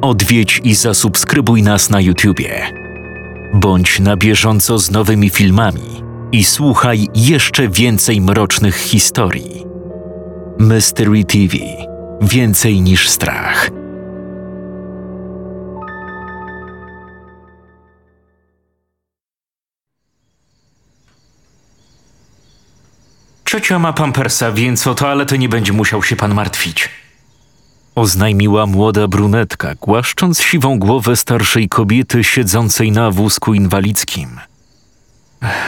odwiedź i zasubskrybuj nas na YouTubie. Bądź na bieżąco z nowymi filmami i słuchaj jeszcze więcej mrocznych historii. Mystery TV Więcej niż strach. Ciocia ma pampersa, więc o toaletę nie będzie musiał się pan martwić. Oznajmiła młoda brunetka, głaszcząc siwą głowę starszej kobiety siedzącej na wózku inwalidzkim.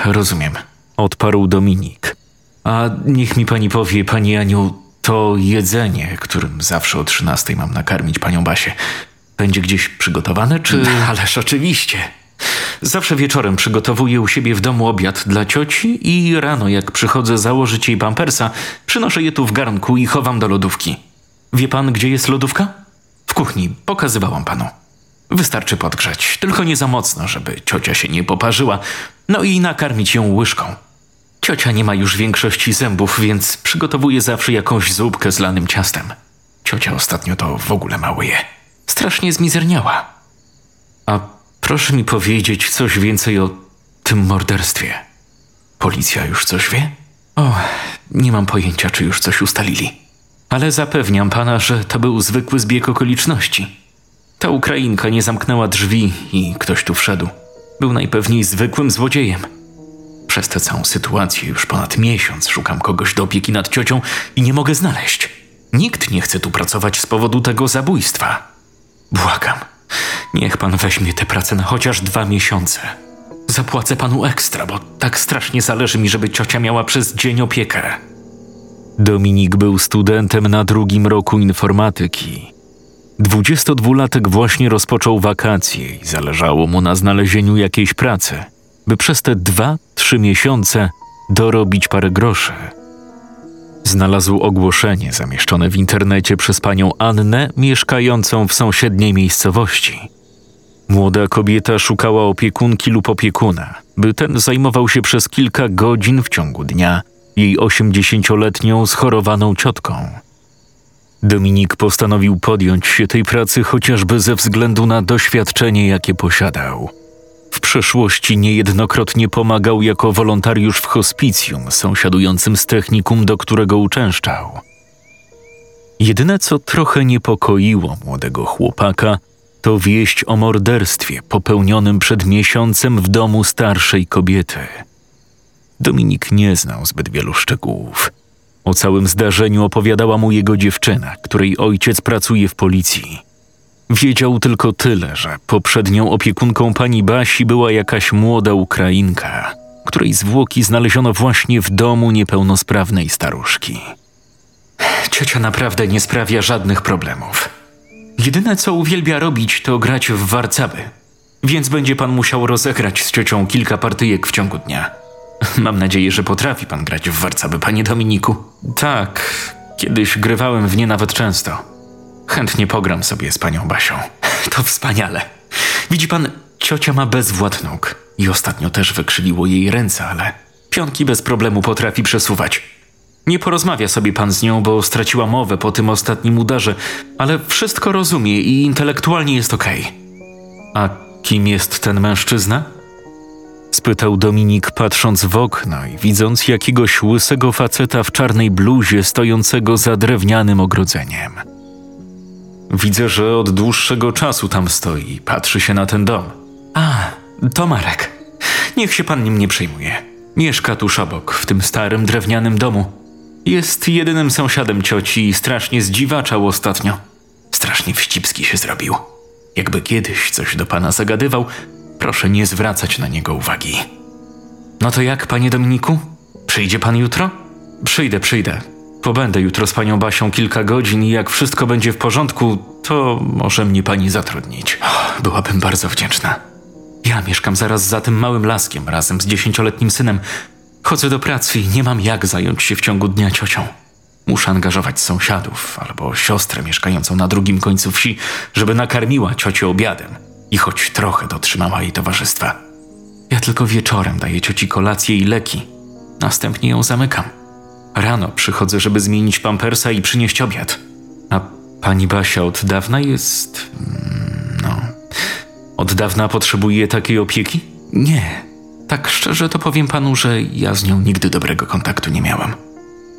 Rozumiem, odparł Dominik. A niech mi pani powie, pani Aniu, to jedzenie, którym zawsze o trzynastej mam nakarmić panią Basię, będzie gdzieś przygotowane, czy... Ależ oczywiście. Zawsze wieczorem przygotowuję u siebie w domu obiad dla cioci i rano, jak przychodzę założyć jej pampersa, przynoszę je tu w garnku i chowam do lodówki. Wie pan, gdzie jest lodówka? W kuchni, pokazywałam panu. Wystarczy podgrzać, tylko nie za mocno, żeby ciocia się nie poparzyła, no i nakarmić ją łyżką. Ciocia nie ma już większości zębów, więc przygotowuje zawsze jakąś zupkę z lanym ciastem. Ciocia ostatnio to w ogóle małuje. Strasznie zmizerniała. A proszę mi powiedzieć coś więcej o tym morderstwie. Policja już coś wie? O, nie mam pojęcia, czy już coś ustalili. Ale zapewniam pana, że to był zwykły zbieg okoliczności. Ta Ukrainka nie zamknęła drzwi i ktoś tu wszedł. Był najpewniej zwykłym złodziejem. Przez tę całą sytuację już ponad miesiąc szukam kogoś do opieki nad ciocią i nie mogę znaleźć. Nikt nie chce tu pracować z powodu tego zabójstwa. Błagam, niech pan weźmie tę pracę na chociaż dwa miesiące. Zapłacę panu ekstra, bo tak strasznie zależy mi, żeby ciocia miała przez dzień opiekę. Dominik był studentem na drugim roku informatyki. 22-latek właśnie rozpoczął wakacje i zależało mu na znalezieniu jakiejś pracy, by przez te dwa, trzy miesiące dorobić parę groszy. Znalazł ogłoszenie zamieszczone w internecie przez panią Annę, mieszkającą w sąsiedniej miejscowości. Młoda kobieta szukała opiekunki lub opiekuna, by ten zajmował się przez kilka godzin w ciągu dnia jej osiemdziesięcioletnią schorowaną ciotką. Dominik postanowił podjąć się tej pracy chociażby ze względu na doświadczenie, jakie posiadał. W przeszłości niejednokrotnie pomagał jako wolontariusz w hospicjum sąsiadującym z technikum, do którego uczęszczał. Jedyne, co trochę niepokoiło młodego chłopaka, to wieść o morderstwie popełnionym przed miesiącem w domu starszej kobiety. Dominik nie znał zbyt wielu szczegółów. O całym zdarzeniu opowiadała mu jego dziewczyna, której ojciec pracuje w policji. Wiedział tylko tyle, że poprzednią opiekunką pani Basi była jakaś młoda Ukrainka, której zwłoki znaleziono właśnie w domu niepełnosprawnej staruszki. Ciocia naprawdę nie sprawia żadnych problemów. Jedyne co uwielbia robić, to grać w warcaby, więc będzie pan musiał rozegrać z ciocią kilka partyjek w ciągu dnia. Mam nadzieję, że potrafi pan grać w warcaby, panie Dominiku. Tak, kiedyś grywałem w nie nawet często. Chętnie pogram sobie z panią Basią. To wspaniale. Widzi pan, ciocia ma bezwład nóg i ostatnio też wykrzywiło jej ręce, ale pionki bez problemu potrafi przesuwać. Nie porozmawia sobie pan z nią, bo straciła mowę po tym ostatnim udarze, ale wszystko rozumie i intelektualnie jest okej. A kim jest ten mężczyzna? Spytał Dominik, patrząc w okno i widząc jakiegoś łysego faceta w czarnej bluzie stojącego za drewnianym ogrodzeniem. Widzę, że od dłuższego czasu tam stoi i patrzy się na ten dom. A, to Marek. Niech się pan nim nie przejmuje. Mieszka tuż obok, w tym starym drewnianym domu. Jest jedynym sąsiadem cioci i strasznie zdziwaczał ostatnio. Strasznie wścibski się zrobił. Jakby kiedyś coś do pana zagadywał, proszę nie zwracać na niego uwagi. No to jak, panie Dominiku? Przyjdzie pan jutro? Przyjdę, przyjdę. Pobędę jutro z panią Basią kilka godzin i jak wszystko będzie w porządku, to może mnie pani zatrudnić. Byłabym bardzo wdzięczna. Ja mieszkam zaraz za tym małym laskiem razem z dziesięcioletnim synem. Chodzę do pracy i nie mam jak zająć się w ciągu dnia ciocią. Muszę angażować sąsiadów albo siostrę mieszkającą na drugim końcu wsi, żeby nakarmiła ciocię obiadem i choć trochę dotrzymała jej towarzystwa. Ja tylko wieczorem daję cioci kolację i leki. Następnie ją zamykam. Rano przychodzę, żeby zmienić pampersa i przynieść obiad. A pani Basia od dawna jest mm, Od dawna potrzebuje takiej opieki? Nie. Tak szczerze to powiem panu, że ja z nią nigdy dobrego kontaktu nie miałam.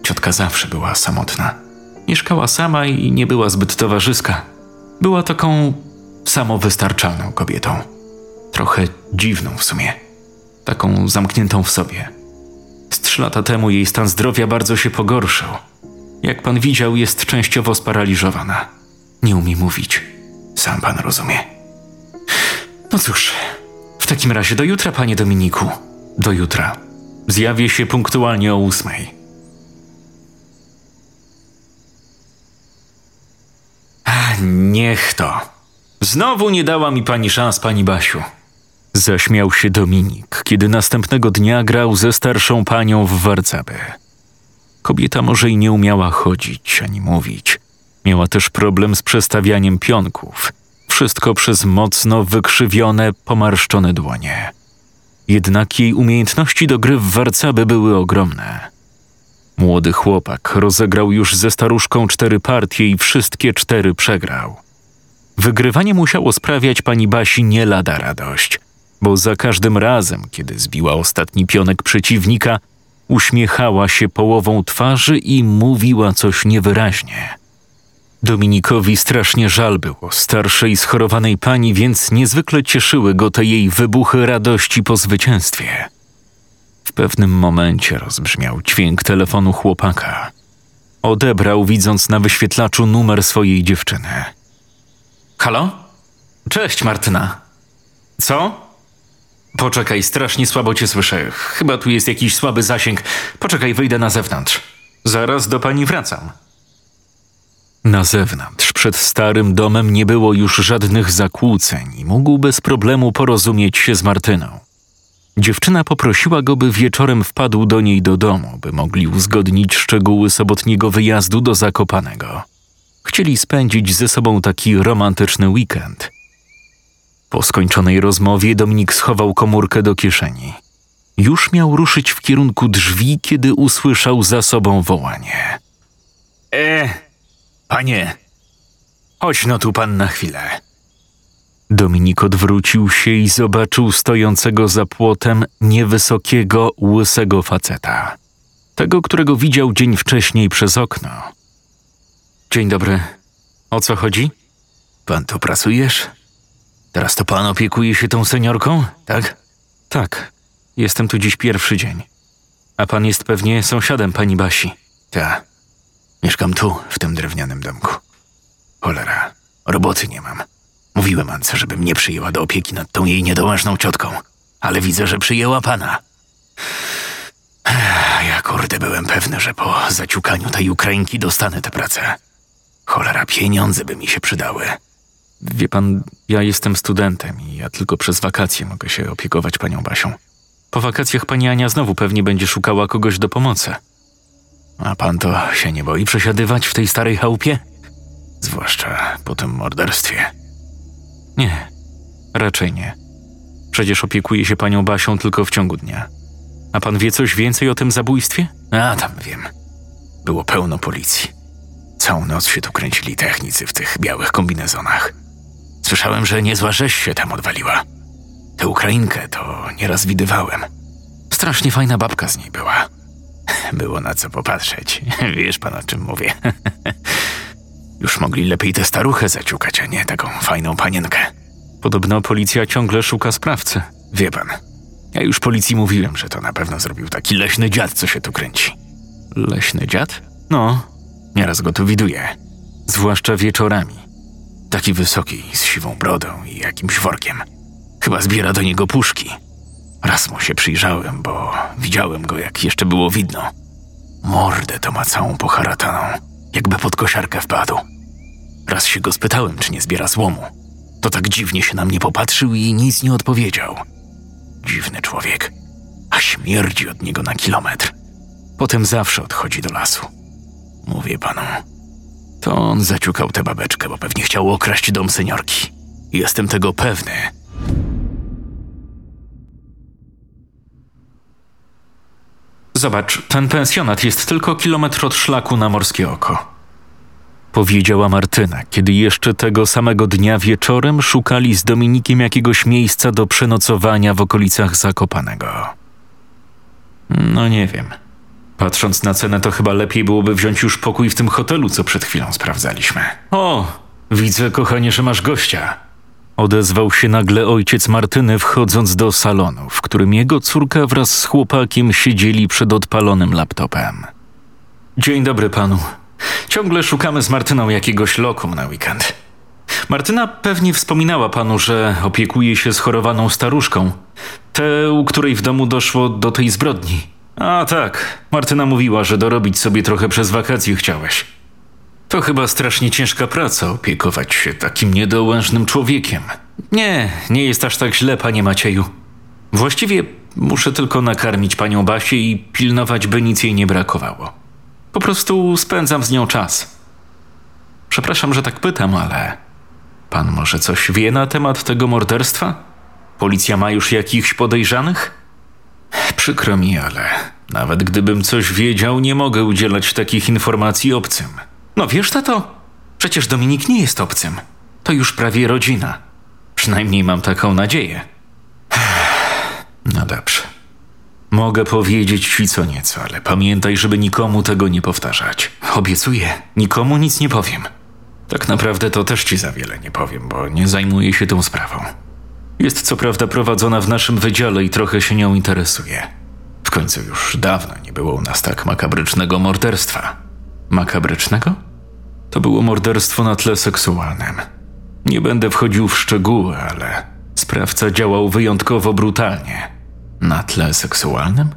Ciotka zawsze była samotna. Mieszkała sama i nie była zbyt towarzyska. Była taką samowystarczalną kobietą. Trochę dziwną w sumie. Taką zamkniętą w sobie. Z trzy lata temu jej stan zdrowia bardzo się pogorszył. Jak pan widział, jest częściowo sparaliżowana. Nie umie mówić. Sam pan rozumie. No cóż, w takim razie do jutra, panie Dominiku. Do jutra. Zjawię się punktualnie o ósmej. Niech to. Znowu nie dała mi pani szans, pani Basiu. Zaśmiał się Dominik, kiedy następnego dnia grał ze starszą panią w warcaby. Kobieta może i nie umiała chodzić ani mówić. Miała też problem z przestawianiem pionków. Wszystko przez mocno wykrzywione, pomarszczone dłonie. Jednak jej umiejętności do gry w warcaby były ogromne. Młody chłopak rozegrał już ze staruszką cztery partie i wszystkie cztery przegrał. Wygrywanie musiało sprawiać pani Basi nie lada radość, bo za każdym razem, kiedy zbiła ostatni pionek przeciwnika, uśmiechała się połową twarzy i mówiła coś niewyraźnie. Dominikowi strasznie żal było starszej schorowanej pani, więc niezwykle cieszyły go te jej wybuchy radości po zwycięstwie. W pewnym momencie rozbrzmiał dźwięk telefonu chłopaka. Odebrał, widząc na wyświetlaczu numer swojej dziewczyny. Halo? Cześć, Martyna. Co? Poczekaj, strasznie słabo cię słyszę. Chyba tu jest jakiś słaby zasięg. Poczekaj, wyjdę na zewnątrz. Zaraz do pani wracam. Na zewnątrz, przed starym domem, nie było już żadnych zakłóceń i mógł bez problemu porozumieć się z Martyną. Dziewczyna poprosiła go, by wieczorem wpadł do niej do domu, by mogli uzgodnić szczegóły sobotniego wyjazdu do Zakopanego. Chcieli spędzić ze sobą taki romantyczny weekend. Po skończonej rozmowie Dominik schował komórkę do kieszeni. Już miał ruszyć w kierunku drzwi, kiedy usłyszał za sobą wołanie. E, panie, chodź no tu pan na chwilę. Dominik odwrócił się i zobaczył stojącego za płotem niewysokiego, łysego faceta. Tego, którego widział dzień wcześniej przez okno. Dzień dobry. O co chodzi? Pan tu pracujesz? Teraz to pan opiekuje się tą seniorką, tak? Tak. Jestem tu dziś pierwszy dzień. A pan jest pewnie sąsiadem pani Basi. Tak. Mieszkam tu, w tym drewnianym domku. Cholera, roboty nie mam. Mówiłem Ance, żeby mnie przyjęła do opieki nad tą jej niedołężną ciotką, ale widzę, że przyjęła pana. Ja kurde byłem pewny, że po zaciukaniu tej Ukrainki dostanę tę pracę. Cholera, pieniądze by mi się przydały. Wie pan, ja jestem studentem i ja tylko przez wakacje mogę się opiekować panią Basią. Po wakacjach pani Ania znowu pewnie będzie szukała kogoś do pomocy. A pan to się nie boi przesiadywać w tej starej chałupie? Zwłaszcza po tym morderstwie. Nie, raczej nie. Przecież opiekuje się panią Basią tylko w ciągu dnia. A pan wie coś więcej o tym zabójstwie? A tam wiem. Było pełno policji. Całą noc się tu kręcili technicy w tych białych kombinezonach. Słyszałem, że niezła rzeź się tam odwaliła. Tę Ukrainkę to nieraz widywałem. Strasznie fajna babka z niej była. Było na co popatrzeć. Wiesz pan o czym mówię. Już mogli lepiej tę staruchę zaciukać, a nie taką fajną panienkę. Podobno policja ciągle szuka sprawcy. Wie pan, ja już policji mówiłem, że to na pewno zrobił taki leśny dziad, co się tu kręci. Leśny dziad? No, nieraz go tu widuję. Zwłaszcza wieczorami. Taki wysoki, z siwą brodą i jakimś workiem. Chyba zbiera do niego puszki. Raz mu się przyjrzałem, bo widziałem go, jak jeszcze było widno. Mordę to ma całą poharataną, jakby pod kosiarkę wpadł. Raz się go spytałem, czy nie zbiera złomu. To tak dziwnie się na mnie popatrzył i nic nie odpowiedział. Dziwny człowiek, a śmierdzi od niego na kilometr. Potem zawsze odchodzi do lasu. Mówię panu, to on zaciukał tę babeczkę, bo pewnie chciał okraść dom seniorki. Jestem tego pewny. Zobacz, ten pensjonat jest tylko kilometr od szlaku na morskie oko. Powiedziała Martyna, kiedy jeszcze tego samego dnia wieczorem szukali z Dominikiem jakiegoś miejsca do przenocowania w okolicach Zakopanego. No nie wiem. Patrząc na cenę, to chyba lepiej byłoby wziąć już pokój w tym hotelu, co przed chwilą sprawdzaliśmy. O, widzę, kochanie, że masz gościa. Odezwał się nagle ojciec Martyny, wchodząc do salonu, w którym jego córka wraz z chłopakiem siedzieli przed odpalonym laptopem. Dzień dobry panu. Ciągle szukamy z Martyną jakiegoś lokum na weekend. Martyna pewnie wspominała panu, że opiekuje się schorowaną staruszką. Tę, u której w domu doszło do tej zbrodni. A tak, Martyna mówiła, że dorobić sobie trochę przez wakacje chciałeś. To chyba strasznie ciężka praca opiekować się takim niedołężnym człowiekiem. Nie, nie jest aż tak źle, panie Macieju. Właściwie muszę tylko nakarmić panią Basię i pilnować, by nic jej nie brakowało. Po prostu spędzam z nią czas. Przepraszam, że tak pytam, ale pan może coś wie na temat tego morderstwa? Policja ma już jakichś podejrzanych? Przykro mi, ale nawet gdybym coś wiedział, nie mogę udzielać takich informacji obcym. No wiesz, tato, przecież Dominik nie jest obcym. To już prawie rodzina. Przynajmniej mam taką nadzieję. No dobrze. Mogę powiedzieć ci co nieco, ale pamiętaj, żeby nikomu tego nie powtarzać. Obiecuję, nikomu nic nie powiem. Tak naprawdę to też ci za wiele nie powiem, bo nie zajmuję się tą sprawą. Jest co prawda prowadzona w naszym wydziale i trochę się nią interesuje. W końcu już dawno nie było u nas tak makabrycznego morderstwa. Makabrycznego? To było morderstwo na tle seksualnym. Nie będę wchodził w szczegóły, ale sprawca działał wyjątkowo brutalnie. Na tle seksualnym?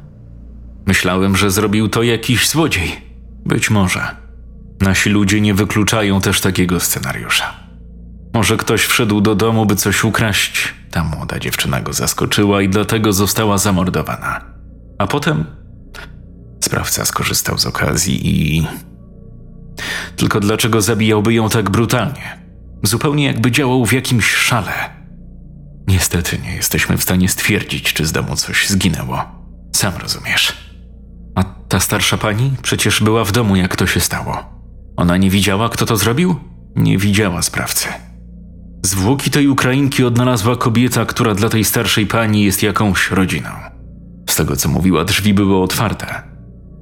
Myślałem, że zrobił to jakiś złodziej. Być może. Nasi ludzie nie wykluczają też takiego scenariusza. Może ktoś wszedł do domu, by coś ukraść. Ta młoda dziewczyna go zaskoczyła i dlatego została zamordowana. A potem sprawca skorzystał z okazji i. Tylko dlaczego zabijałby ją tak brutalnie? Zupełnie jakby działał w jakimś szale. Niestety nie jesteśmy w stanie stwierdzić, czy z domu coś zginęło. Sam rozumiesz. A ta starsza pani przecież była w domu, jak to się stało. Ona nie widziała, kto to zrobił? Nie widziała sprawcy. Zwłoki tej Ukrainki odnalazła kobieta, która dla tej starszej pani jest jakąś rodziną. Z tego co mówiła, drzwi były otwarte.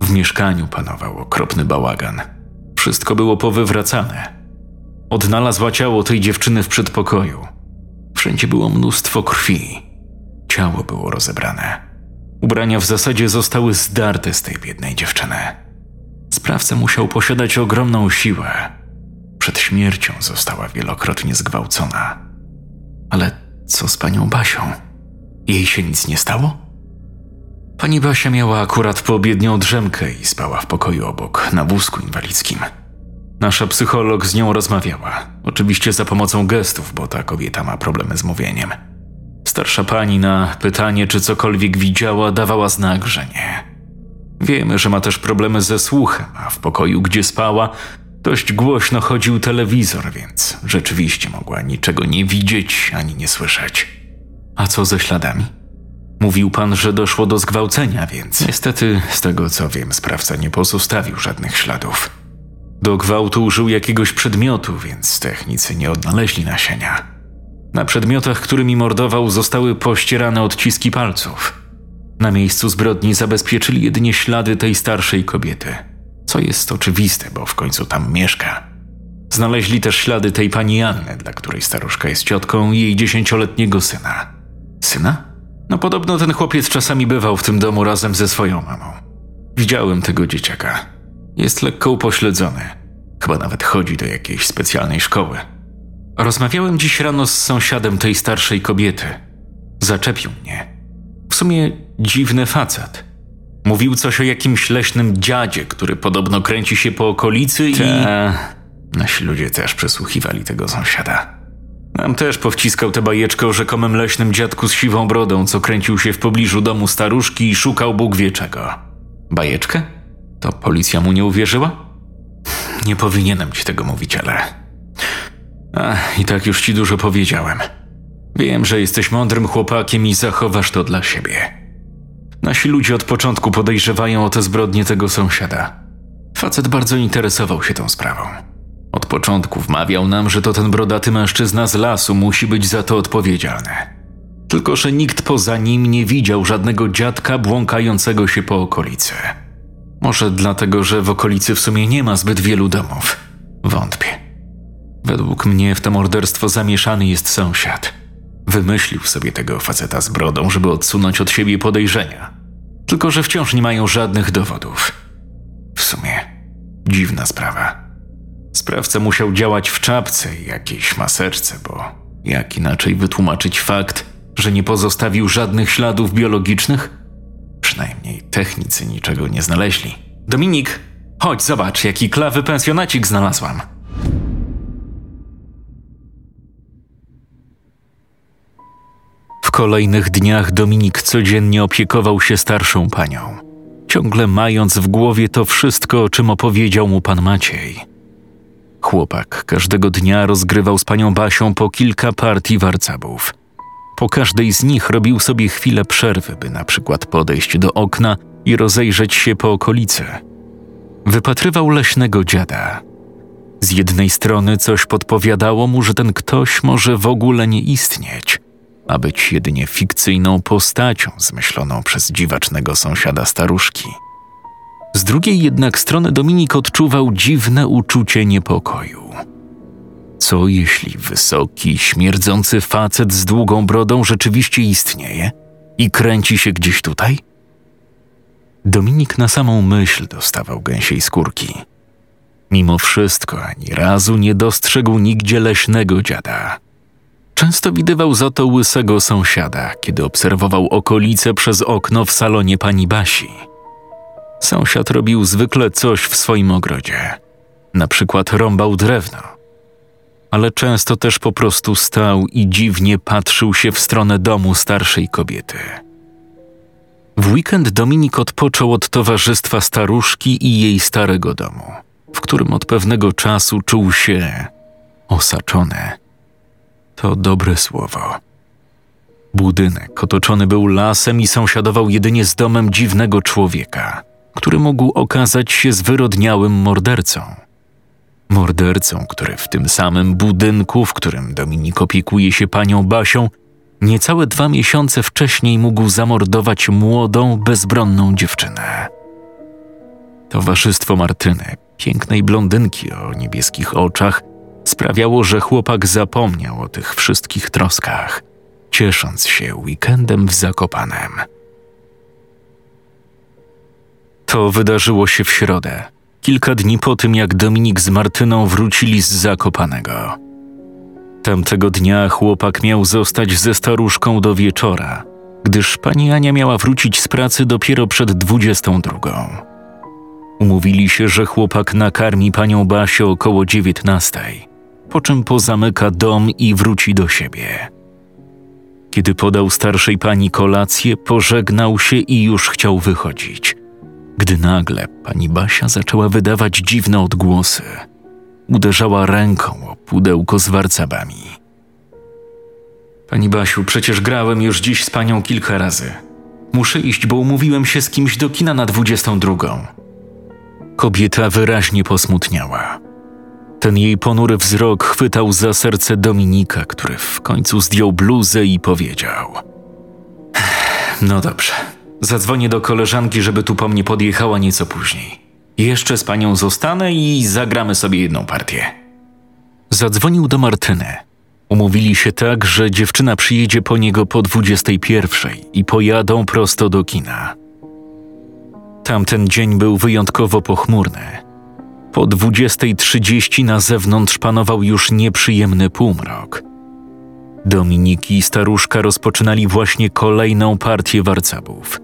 W mieszkaniu panował okropny bałagan. Wszystko było powywracane. Odnalazła ciało tej dziewczyny w przedpokoju. Wszędzie było mnóstwo krwi. Ciało było rozebrane. Ubrania w zasadzie zostały zdarte z tej biednej dziewczyny. Sprawca musiał posiadać ogromną siłę. Przed śmiercią została wielokrotnie zgwałcona. Ale co z panią Basią? Jej się nic nie stało? Pani Basia miała akurat poobiednią drzemkę i spała w pokoju obok, na wózku inwalidzkim. Nasza psycholog z nią rozmawiała. Oczywiście za pomocą gestów, bo ta kobieta ma problemy z mówieniem. Starsza pani na pytanie, czy cokolwiek widziała, dawała znak, że nie. Wiemy, że ma też problemy ze słuchem, a w pokoju, gdzie spała, dość głośno chodził telewizor, więc rzeczywiście mogła niczego nie widzieć ani nie słyszeć. A co ze śladami? Mówił pan, że doszło do zgwałcenia, więc niestety, z tego co wiem, sprawca nie pozostawił żadnych śladów. Do gwałtu użył jakiegoś przedmiotu, więc technicy nie odnaleźli nasienia. Na przedmiotach, którymi mordował, zostały pościerane odciski palców. Na miejscu zbrodni zabezpieczyli jedynie ślady tej starszej kobiety, co jest oczywiste, bo w końcu tam mieszka. Znaleźli też ślady tej pani Anny, dla której staruszka jest ciotką i jej dziesięcioletniego syna. Syna? No podobno ten chłopiec czasami bywał w tym domu razem ze swoją mamą. Widziałem tego dzieciaka. Jest lekko upośledzony. Chyba nawet chodzi do jakiejś specjalnej szkoły. Rozmawiałem dziś rano z sąsiadem tej starszej kobiety. Zaczepił mnie. W sumie dziwny facet. Mówił coś o jakimś leśnym dziadzie, który podobno kręci się po okolicy i... Ta. Nasi ludzie też przesłuchiwali tego sąsiada. Nam też powciskał tę bajeczkę o rzekomym leśnym dziadku z siwą brodą, co kręcił się w pobliżu domu staruszki i szukał Bóg wie czego. Bajeczkę? To policja mu nie uwierzyła? Nie powinienem ci tego mówić, ale. Ach, i tak już ci dużo powiedziałem. Wiem, że jesteś mądrym chłopakiem i zachowasz to dla siebie. Nasi ludzie od początku podejrzewają o te zbrodnie tego sąsiada. Facet bardzo interesował się tą sprawą. Od początku wmawiał nam, że to ten brodaty mężczyzna z lasu musi być za to odpowiedzialny. Tylko, że nikt poza nim nie widział żadnego dziadka błąkającego się po okolicy. Może dlatego, że w okolicy w sumie nie ma zbyt wielu domów. Wątpię. Według mnie w to morderstwo zamieszany jest sąsiad. Wymyślił sobie tego faceta z brodą, żeby odsunąć od siebie podejrzenia. Tylko, że wciąż nie mają żadnych dowodów. W sumie dziwna sprawa. Sprawca musiał działać w czapce i jakiejś maseczce, bo jak inaczej wytłumaczyć fakt, że nie pozostawił żadnych śladów biologicznych? Przynajmniej technicy niczego nie znaleźli. Dominik, chodź zobacz, jaki klawy pensjonacik znalazłam. Kolejnych dniach Dominik codziennie opiekował się starszą panią, ciągle mając w głowie to wszystko, o czym opowiedział mu pan Maciej. Chłopak każdego dnia rozgrywał z panią Basią po kilka partii warcabów. Po każdej z nich robił sobie chwilę przerwy, by na przykład podejść do okna i rozejrzeć się po okolicy. Wypatrywał leśnego dziada. Z jednej strony coś podpowiadało mu, że ten ktoś może w ogóle nie istnieć, a być jedynie fikcyjną postacią zmyśloną przez dziwacznego sąsiada staruszki. Z drugiej jednak strony Dominik odczuwał dziwne uczucie niepokoju. Co jeśli wysoki, śmierdzący facet z długą brodą rzeczywiście istnieje i kręci się gdzieś tutaj? Dominik na samą myśl dostawał gęsiej skórki. Mimo wszystko ani razu nie dostrzegł nigdzie leśnego dziada. Często widywał za to łysego sąsiada, kiedy obserwował okolice przez okno w salonie pani Basi. Sąsiad robił zwykle coś w swoim ogrodzie. Na przykład rąbał drewno. Ale często też po prostu stał i dziwnie patrzył się w stronę domu starszej kobiety. W weekend Dominik odpoczął od towarzystwa staruszki i jej starego domu, w którym od pewnego czasu czuł się osaczony. To dobre słowo. Budynek otoczony był lasem i sąsiadował jedynie z domem dziwnego człowieka, który mógł okazać się zwyrodniałym mordercą. Mordercą, który w tym samym budynku, w którym Dominik opiekuje się panią Basią, niecałe dwa miesiące wcześniej mógł zamordować młodą, bezbronną dziewczynę. Towarzystwo Martyny, pięknej blondynki o niebieskich oczach, sprawiało, że chłopak zapomniał o tych wszystkich troskach, ciesząc się weekendem w Zakopanem. To wydarzyło się w środę, kilka dni po tym, jak Dominik z Martyną wrócili z Zakopanego. Tamtego dnia chłopak miał zostać ze staruszką do wieczora, gdyż pani Ania miała wrócić z pracy dopiero przed dwudziestą drugą. Umówili się, że chłopak nakarmi panią Basię około dziewiętnastej, po czym pozamyka dom i wróci do siebie. Kiedy podał starszej pani kolację, pożegnał się i już chciał wychodzić, gdy nagle pani Basia zaczęła wydawać dziwne odgłosy. Uderzała ręką o pudełko z warcabami. Pani Basiu, przecież grałem już dziś z panią kilka razy. Muszę iść, bo umówiłem się z kimś do kina na dwudziestą drugą. Kobieta wyraźnie posmutniała. Ten jej ponury wzrok chwytał za serce Dominika, który w końcu zdjął bluzę i powiedział: No dobrze, zadzwonię do koleżanki, żeby tu po mnie podjechała nieco później. Jeszcze z panią zostanę i zagramy sobie jedną partię. Zadzwonił do Martyny. Umówili się tak, że dziewczyna przyjedzie po niego po 21 i pojadą prosto do kina. Tamten dzień był wyjątkowo pochmurny. Po 20.30 na zewnątrz panował już nieprzyjemny półmrok. Dominiki i staruszka rozpoczynali właśnie kolejną partię warcabów,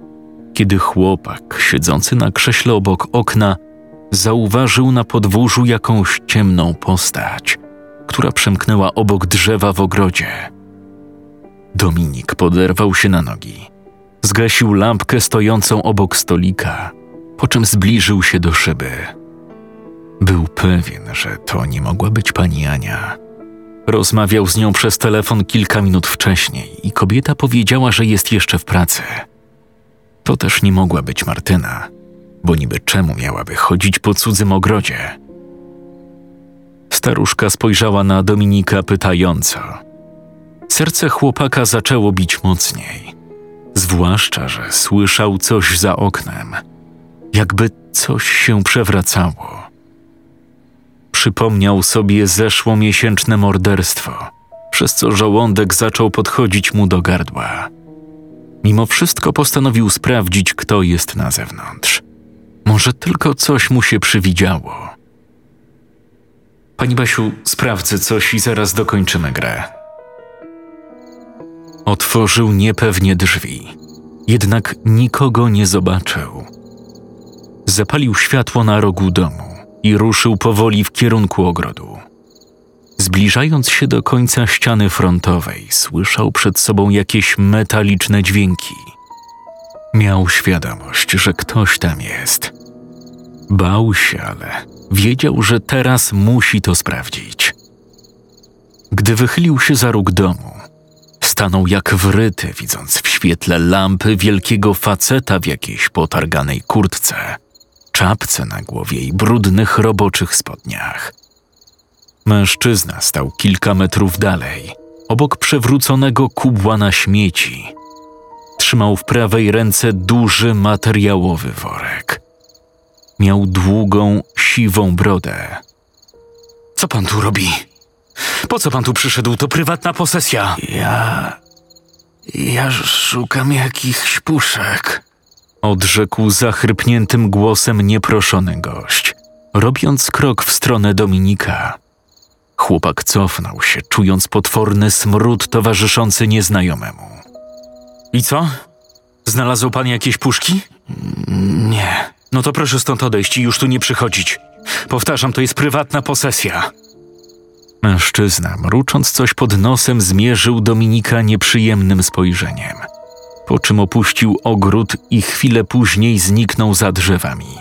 kiedy chłopak, siedzący na krześle obok okna, zauważył na podwórzu jakąś ciemną postać, która przemknęła obok drzewa w ogrodzie. Dominik poderwał się na nogi. Zgasił lampkę stojącą obok stolika, po czym zbliżył się do szyby. Był pewien, że to nie mogła być pani Ania. Rozmawiał z nią przez telefon kilka minut wcześniej i kobieta powiedziała, że jest jeszcze w pracy. To też nie mogła być Martyna, bo niby czemu miałaby chodzić po cudzym ogrodzie? Staruszka spojrzała na Dominika pytająco. Serce chłopaka zaczęło bić mocniej, zwłaszcza, że słyszał coś za oknem, jakby coś się przewracało. Przypomniał sobie zeszłomiesięczne morderstwo, przez co żołądek zaczął podchodzić mu do gardła. Mimo wszystko postanowił sprawdzić, kto jest na zewnątrz. Może tylko coś mu się przywidziało. Pani Basiu, sprawdzę coś i zaraz dokończymy grę. Otworzył niepewnie drzwi, jednak nikogo nie zobaczył. Zapalił światło na rogu domu i ruszył powoli w kierunku ogrodu. Zbliżając się do końca ściany frontowej, słyszał przed sobą jakieś metaliczne dźwięki. Miał świadomość, że ktoś tam jest. Bał się, ale wiedział, że teraz musi to sprawdzić. Gdy wychylił się za róg domu, stanął jak wryty, widząc w świetle lampy wielkiego faceta w jakiejś potarganej kurtce, czapce na głowie i brudnych roboczych spodniach. Mężczyzna stał kilka metrów dalej, obok przewróconego kubła na śmieci. Trzymał w prawej ręce duży materiałowy worek. Miał długą, siwą brodę. Co pan tu robi? Po co pan tu przyszedł? To prywatna posesja. Ja. Ja szukam jakichś puszek. Odrzekł zachrypniętym głosem nieproszony gość, robiąc krok w stronę Dominika. Chłopak cofnął się, czując potworny smród towarzyszący nieznajomemu. I co? Znalazł pan jakieś puszki? Nie. No to proszę stąd odejść i już tu nie przychodzić. Powtarzam, to jest prywatna posesja. Mężczyzna, mrucząc coś pod nosem, zmierzył Dominika nieprzyjemnym spojrzeniem, po czym opuścił ogród i chwilę później zniknął za drzewami.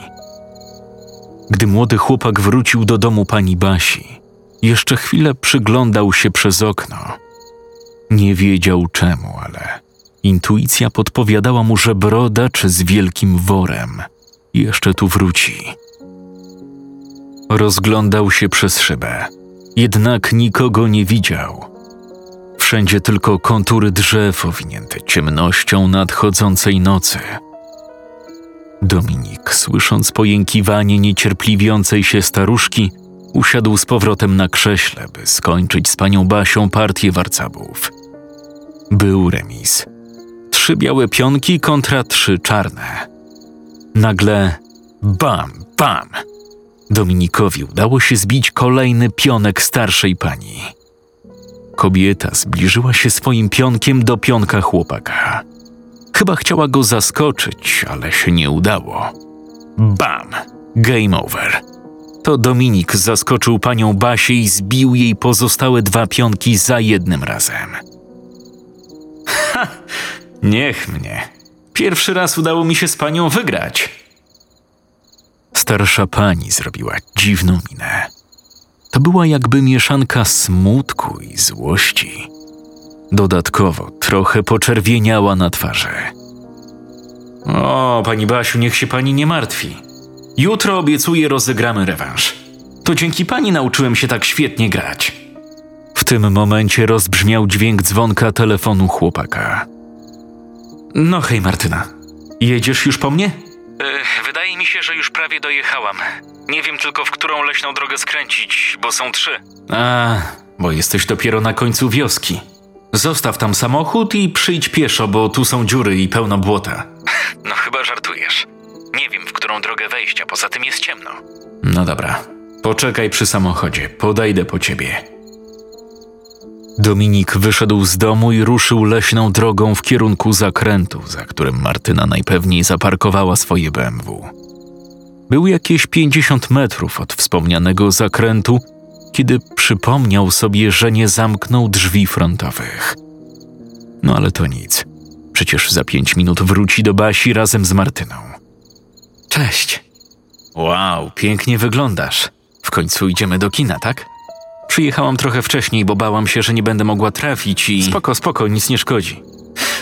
Gdy młody chłopak wrócił do domu pani Basi, jeszcze chwilę przyglądał się przez okno. Nie wiedział czemu, ale intuicja podpowiadała mu, że brodacz z wielkim worem jeszcze tu wróci. Rozglądał się przez szybę, jednak nikogo nie widział. Wszędzie tylko kontury drzew owinięte ciemnością nadchodzącej nocy. Dominik, słysząc pojękiwanie niecierpliwiącej się staruszki, usiadł z powrotem na krześle, by skończyć z panią Basią partię warcabów. Był remis. Trzy białe pionki kontra trzy czarne. Nagle bam, bam! Dominikowi udało się zbić kolejny pionek starszej pani. Kobieta zbliżyła się swoim pionkiem do pionka chłopaka. Chyba chciała go zaskoczyć, ale się nie udało. Bam! Game over. To Dominik zaskoczył panią Basię i zbił jej pozostałe dwa pionki za jednym razem. Ha! Niech mnie. Pierwszy raz udało mi się z panią wygrać. Starsza pani zrobiła dziwną minę. To była jakby mieszanka smutku i złości. Dodatkowo trochę poczerwieniała na twarzy. O, pani Basiu, niech się pani nie martwi. Jutro obiecuję rozegramy rewanż. To dzięki pani nauczyłem się tak świetnie grać. W tym momencie rozbrzmiał dźwięk dzwonka telefonu chłopaka. No hej, Martyna. Jedziesz już po mnie? E, wydaje mi się, że już prawie dojechałam. Nie wiem tylko, w którą leśną drogę skręcić, bo są trzy. A, bo jesteś dopiero na końcu wioski. Zostaw tam samochód i przyjdź pieszo, bo tu są dziury i pełno błota. No chyba żartujesz. Nie wiem, w którą drogę wejść, a poza tym jest ciemno. No dobra, poczekaj przy samochodzie, podejdę po ciebie. Dominik wyszedł z domu i ruszył leśną drogą w kierunku zakrętu, za którym Martyna najpewniej zaparkowała swoje BMW. Był jakieś 50 metrów od wspomnianego zakrętu, kiedy przypomniał sobie, że nie zamknął drzwi frontowych. No ale to nic. Przecież za pięć minut wróci do Basi razem z Martyną. Cześć. Wow, pięknie wyglądasz. W końcu idziemy do kina, tak? Przyjechałam trochę wcześniej, bo bałam się, że nie będę mogła trafić i... Spoko, spoko, nic nie szkodzi.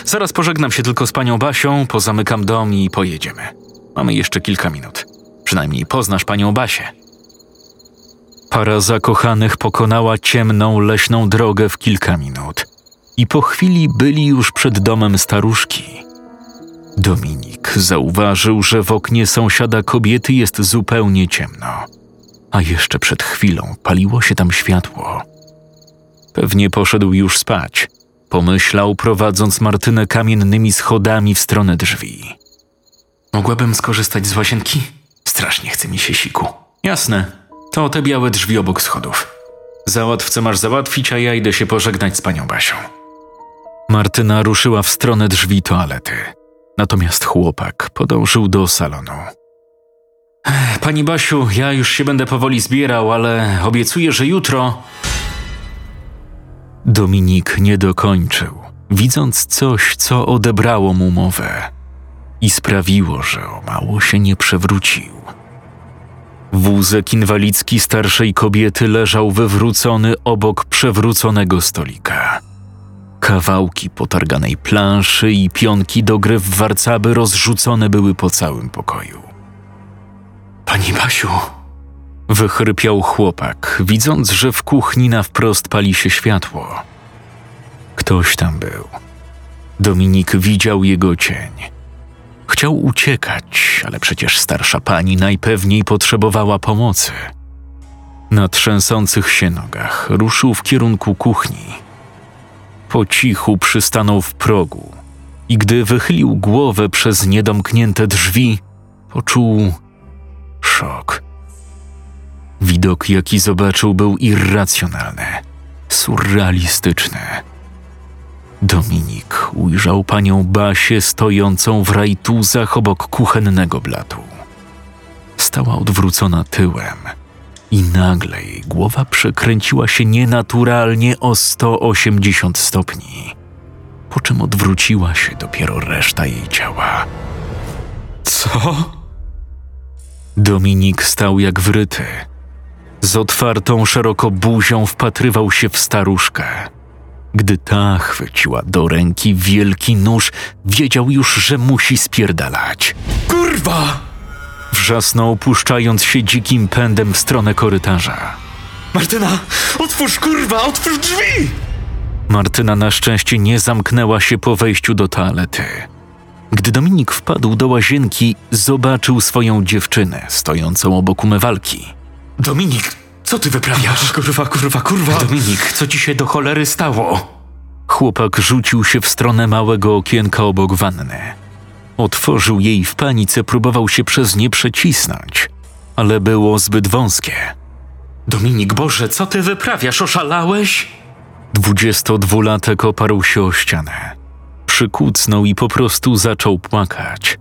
Zaraz pożegnam się tylko z panią Basią, pozamykam dom i pojedziemy. Mamy jeszcze kilka minut. Przynajmniej poznasz panią Basię. Para zakochanych pokonała ciemną, leśną drogę w kilka minut i po chwili byli już przed domem staruszki. Dominik zauważył, że w oknie sąsiada kobiety jest zupełnie ciemno, a jeszcze przed chwilą paliło się tam światło. Pewnie poszedł już spać, pomyślał, prowadząc Martynę kamiennymi schodami w stronę drzwi. Mogłabym skorzystać z łazienki? Strasznie chce mi się siku. Jasne, to te białe drzwi obok schodów. Załatw, co masz załatwić, a ja idę się pożegnać z panią Basią. Martyna ruszyła w stronę drzwi toalety. Natomiast chłopak podążył do salonu. "Ech, Pani Basiu, ja już się będę powoli zbierał, ale obiecuję, że jutro. Dominik nie dokończył, widząc coś, co odebrało mu mowę i sprawiło, że o mało się nie przewrócił. Wózek inwalidzki starszej kobiety leżał wywrócony obok przewróconego stolika. Kawałki potarganej planszy i pionki do gry w warcaby rozrzucone były po całym pokoju. Pani Basiu! Wychrypiał chłopak, widząc, że w kuchni na wprost pali się światło. Ktoś tam był. Dominik widział jego cień. Chciał uciekać, ale przecież starsza pani najpewniej potrzebowała pomocy. Na trzęsących się nogach ruszył w kierunku kuchni. Po cichu przystanął w progu i gdy wychylił głowę przez niedomknięte drzwi, poczuł szok. Widok, jaki zobaczył, był irracjonalny, surrealistyczny. Dominik ujrzał panią Basię stojącą w rajtuzach obok kuchennego blatu. Stała odwrócona tyłem i nagle jej głowa przekręciła się nienaturalnie o 180 stopni, po czym odwróciła się dopiero reszta jej ciała. Co? Dominik stał jak wryty. Z otwartą szeroko buzią wpatrywał się w staruszkę. Gdy ta chwyciła do ręki wielki nóż, wiedział już, że musi spierdalać. Kurwa! Wrzasnął, puszczając się dzikim pędem w stronę korytarza. Martyna, otwórz kurwa, otwórz drzwi! Martyna na szczęście nie zamknęła się po wejściu do toalety. Gdy Dominik wpadł do łazienki, zobaczył swoją dziewczynę stojącą obok umywalki. Dominik, co ty wyprawiasz? Kurwa, kurwa, kurwa. Dominik, co ci się do cholery stało? Chłopak rzucił się w stronę małego okienka obok wanny. Otworzył jej w panice, próbował się przez nie przecisnąć, ale było zbyt wąskie. Dominik, Boże, co ty wyprawiasz? Oszalałeś? Dwudziestodwulatek oparł się o ścianę. Przykucnął i po prostu zaczął płakać.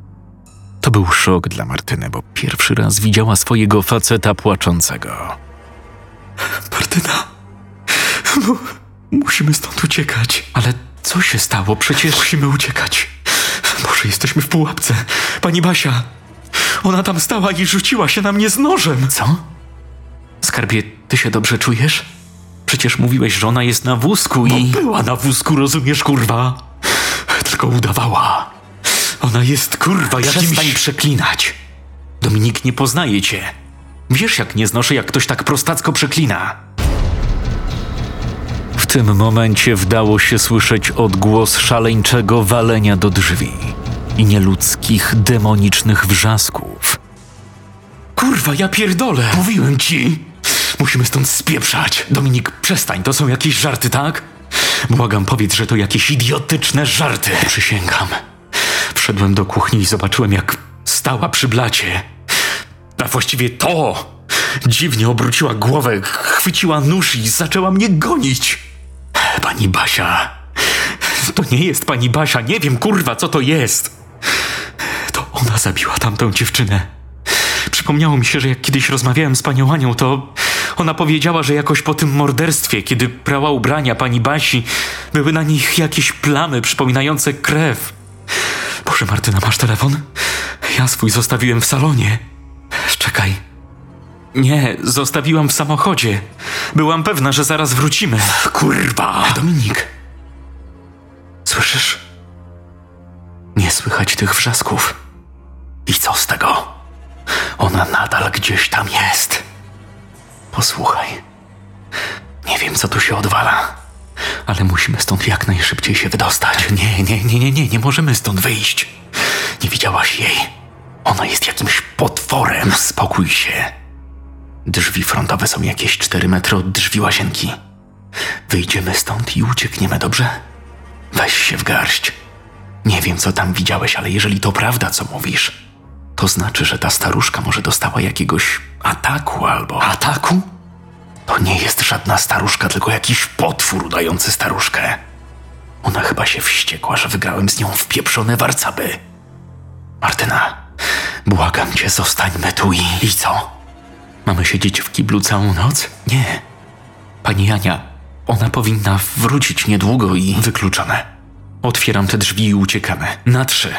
To był szok dla Martyny, bo pierwszy raz widziała swojego faceta płaczącego. Martyna, mu- musimy stąd uciekać. Ale co się stało? Przecież musimy uciekać. Boże, jesteśmy w pułapce. Pani Basia, ona tam stała i rzuciła się na mnie z nożem. Co? Skarbie, ty się dobrze czujesz? Przecież mówiłeś, że ona jest na wózku i... No była na wózku, rozumiesz, kurwa? Tylko udawała. Ona jest, kurwa, jakimś... Przestań przeklinać. Dominik nie poznaje cię. Wiesz, jak nie znoszę, jak ktoś tak prostacko przeklina. W tym momencie wdało się słyszeć odgłos szaleńczego walenia do drzwi i nieludzkich, demonicznych wrzasków. Kurwa, ja pierdolę! Mówiłem ci! Musimy stąd spieprzać. Dominik, przestań, to są jakieś żarty, tak? Błagam, powiedz, że to jakieś idiotyczne żarty. Przysięgam. Wszedłem do kuchni i zobaczyłem, jak stała przy blacie. A właściwie to! Dziwnie obróciła głowę, chwyciła nóż i zaczęła mnie gonić. Pani Basia. To nie jest pani Basia, nie wiem kurwa, co to jest. To ona zabiła tamtą dziewczynę. Przypomniało mi się, że jak kiedyś rozmawiałem z panią Anią, to ona powiedziała, że jakoś po tym morderstwie, kiedy prała ubrania pani Basi, były na nich jakieś plamy przypominające krew. Boże, Martyna, masz telefon? Ja swój zostawiłem w salonie. Czekaj. Nie, zostawiłam w samochodzie. Byłam pewna, że zaraz wrócimy. Kurwa! Dominik. Słyszysz? Nie słychać tych wrzasków. I co z tego? Ona nadal gdzieś tam jest. Posłuchaj. Nie wiem, co tu się odwala, ale musimy stąd jak najszybciej się wydostać. Nie, nie, nie, nie, nie, nie możemy stąd wyjść. Nie widziałaś jej. Ona jest jakimś potworem. Spokój się. Drzwi frontowe są jakieś 4 metry od drzwi łazienki. Wyjdziemy stąd i uciekniemy, dobrze? Weź się w garść. Nie wiem, co tam widziałeś, ale jeżeli to prawda, co mówisz, to znaczy, że ta staruszka może dostała jakiegoś ataku albo. Ataku? To nie jest żadna staruszka, tylko jakiś potwór udający staruszkę. Ona chyba się wściekła, że wygrałem z nią w pieprzone warcaby. Martyna, błagam cię, zostańmy tu i... I co? Mamy siedzieć w kiblu całą noc? Nie. Pani Ania, ona powinna wrócić niedługo i... Wykluczone. Otwieram te drzwi i uciekamy. Na trzy.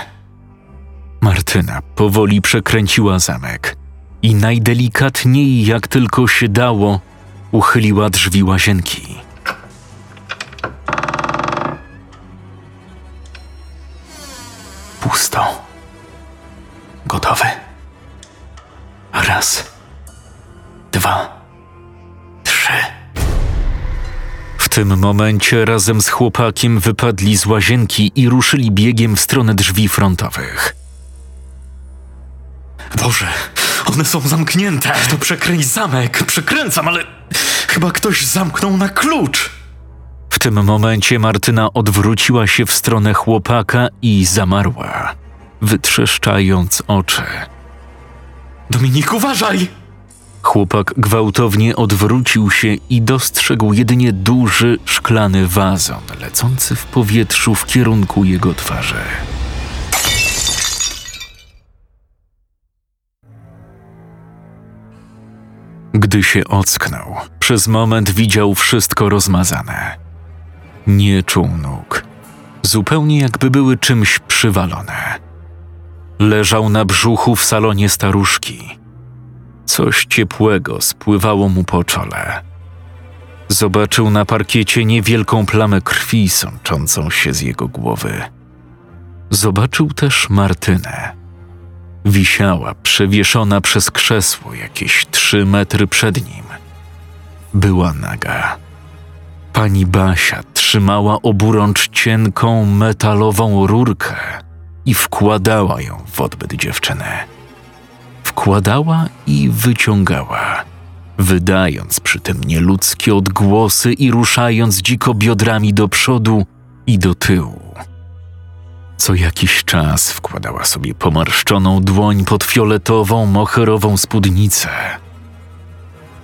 Martyna powoli przekręciła zamek i najdelikatniej jak tylko się dało, uchyliła drzwi łazienki. Pusto. Gotowy. Raz. Dwa. Trzy. W tym momencie razem z chłopakiem wypadli z łazienki i ruszyli biegiem w stronę drzwi frontowych. Boże, one są zamknięte. To przekręć zamek, przekręcam, ale chyba ktoś zamknął na klucz. W tym momencie Martyna odwróciła się w stronę chłopaka i zamarła, wytrzeszczając oczy. Dominik, uważaj! Chłopak gwałtownie odwrócił się i dostrzegł jedynie duży, szklany wazon lecący w powietrzu w kierunku jego twarzy. Gdy się ocknął, przez moment widział wszystko rozmazane. Nie czuł nóg, zupełnie jakby były czymś przywalone. Leżał na brzuchu w salonie staruszki. Coś ciepłego spływało mu po czole. Zobaczył na parkiecie niewielką plamę krwi sączącą się z jego głowy. Zobaczył też Martynę. Wisiała przewieszona przez krzesło jakieś trzy metry przed nim. Była naga. Pani Basia trzymała oburącz cienką metalową rurkę i wkładała ją w odbyt dziewczyny. Wkładała i wyciągała, wydając przy tym nieludzkie odgłosy i ruszając dziko biodrami do przodu i do tyłu. Co jakiś czas wkładała sobie pomarszczoną dłoń pod fioletową, moherową spódnicę.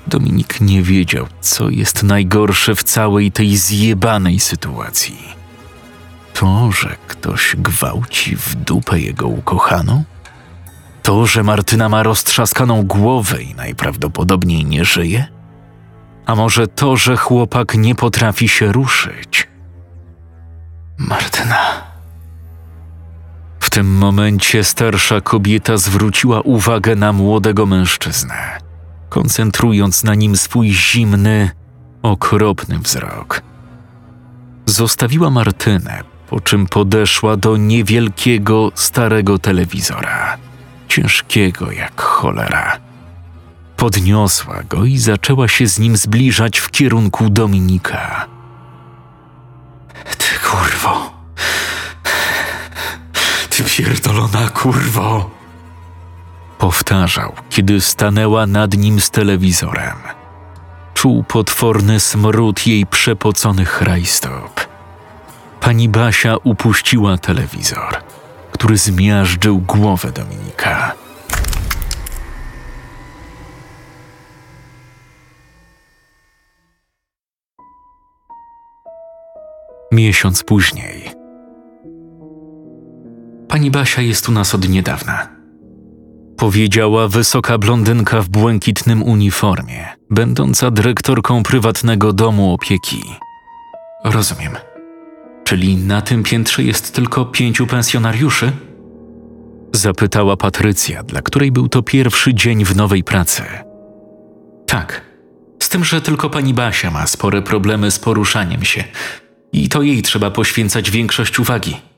Dominik nie wiedział, co jest najgorsze w całej tej zjebanej sytuacji. To, że ktoś gwałci w dupę jego ukochaną? To, że Martyna ma roztrzaskaną głowę i najprawdopodobniej nie żyje? A może to, że chłopak nie potrafi się ruszyć? Martyna. Tym momencie starsza kobieta zwróciła uwagę na młodego mężczyznę, koncentrując na nim swój zimny, okropny wzrok. Zostawiła Martynę, po czym podeszła do niewielkiego, starego telewizora, ciężkiego jak cholera. Podniosła go i zaczęła się z nim zbliżać w kierunku Dominika. Ty kurwo. Pierdolona kurwo. Powtarzał, kiedy stanęła nad nim z telewizorem. Czuł potworny smród jej przepoconych rajstop. Pani Basia upuściła telewizor, który zmiażdżył głowę Dominika. Miesiąc później. Pani Basia jest u nas od niedawna. Powiedziała wysoka blondynka w błękitnym uniformie, będąca dyrektorką prywatnego domu opieki. Rozumiem. Czyli na tym piętrze jest tylko pięciu pensjonariuszy? Zapytała Patrycja, dla której był to pierwszy dzień w nowej pracy. Tak. Z tym, że tylko pani Basia ma spore problemy z poruszaniem się i to jej trzeba poświęcać większość uwagi.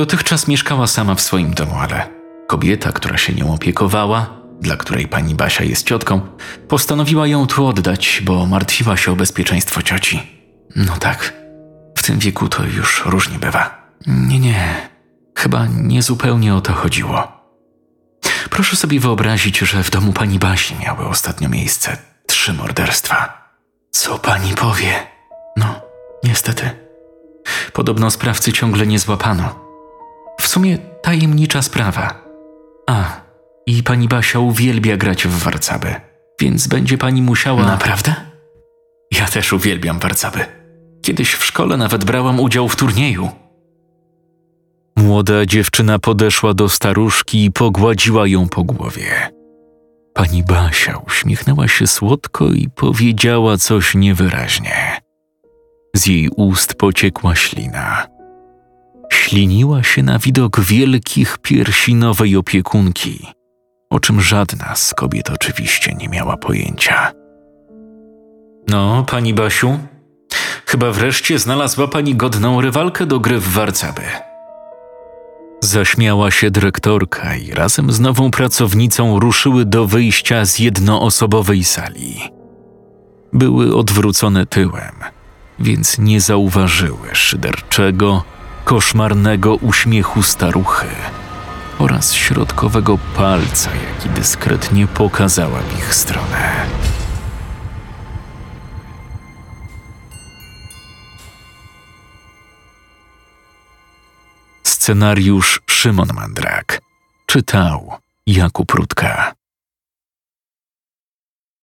Dotychczas mieszkała sama w swoim domu, ale kobieta, która się nią opiekowała, dla której pani Basia jest ciotką, postanowiła ją tu oddać, bo martwiła się o bezpieczeństwo cioci. No tak, w tym wieku to już różnie bywa. Nie, nie, chyba nie zupełnie o to chodziło. Proszę sobie wyobrazić, że w domu pani Basi miały ostatnio miejsce trzy morderstwa. Co pani powie? No, niestety. Podobno sprawcy ciągle nie złapano. W sumie tajemnicza sprawa. A, i pani Basia uwielbia grać w warcaby, więc będzie pani musiała. Naprawdę? Ja też uwielbiam warcaby. Kiedyś w szkole nawet brałam udział w turnieju. Młoda dziewczyna podeszła do staruszki i pogładziła ją po głowie. Pani Basia uśmiechnęła się słodko i powiedziała coś niewyraźnie. Z jej ust pociekła ślina. Śliniła się na widok wielkich piersi nowej opiekunki, o czym żadna z kobiet oczywiście nie miała pojęcia. No, pani Basiu, chyba wreszcie znalazła pani godną rywalkę do gry w warcaby. Zaśmiała się dyrektorka i razem z nową pracownicą ruszyły do wyjścia z jednoosobowej sali. Były odwrócone tyłem, więc nie zauważyły szyderczego, koszmarnego uśmiechu staruchy oraz środkowego palca, jaki dyskretnie pokazała w ich stronę. Scenariusz Szymon Mandrak czytał Jakub Rutka.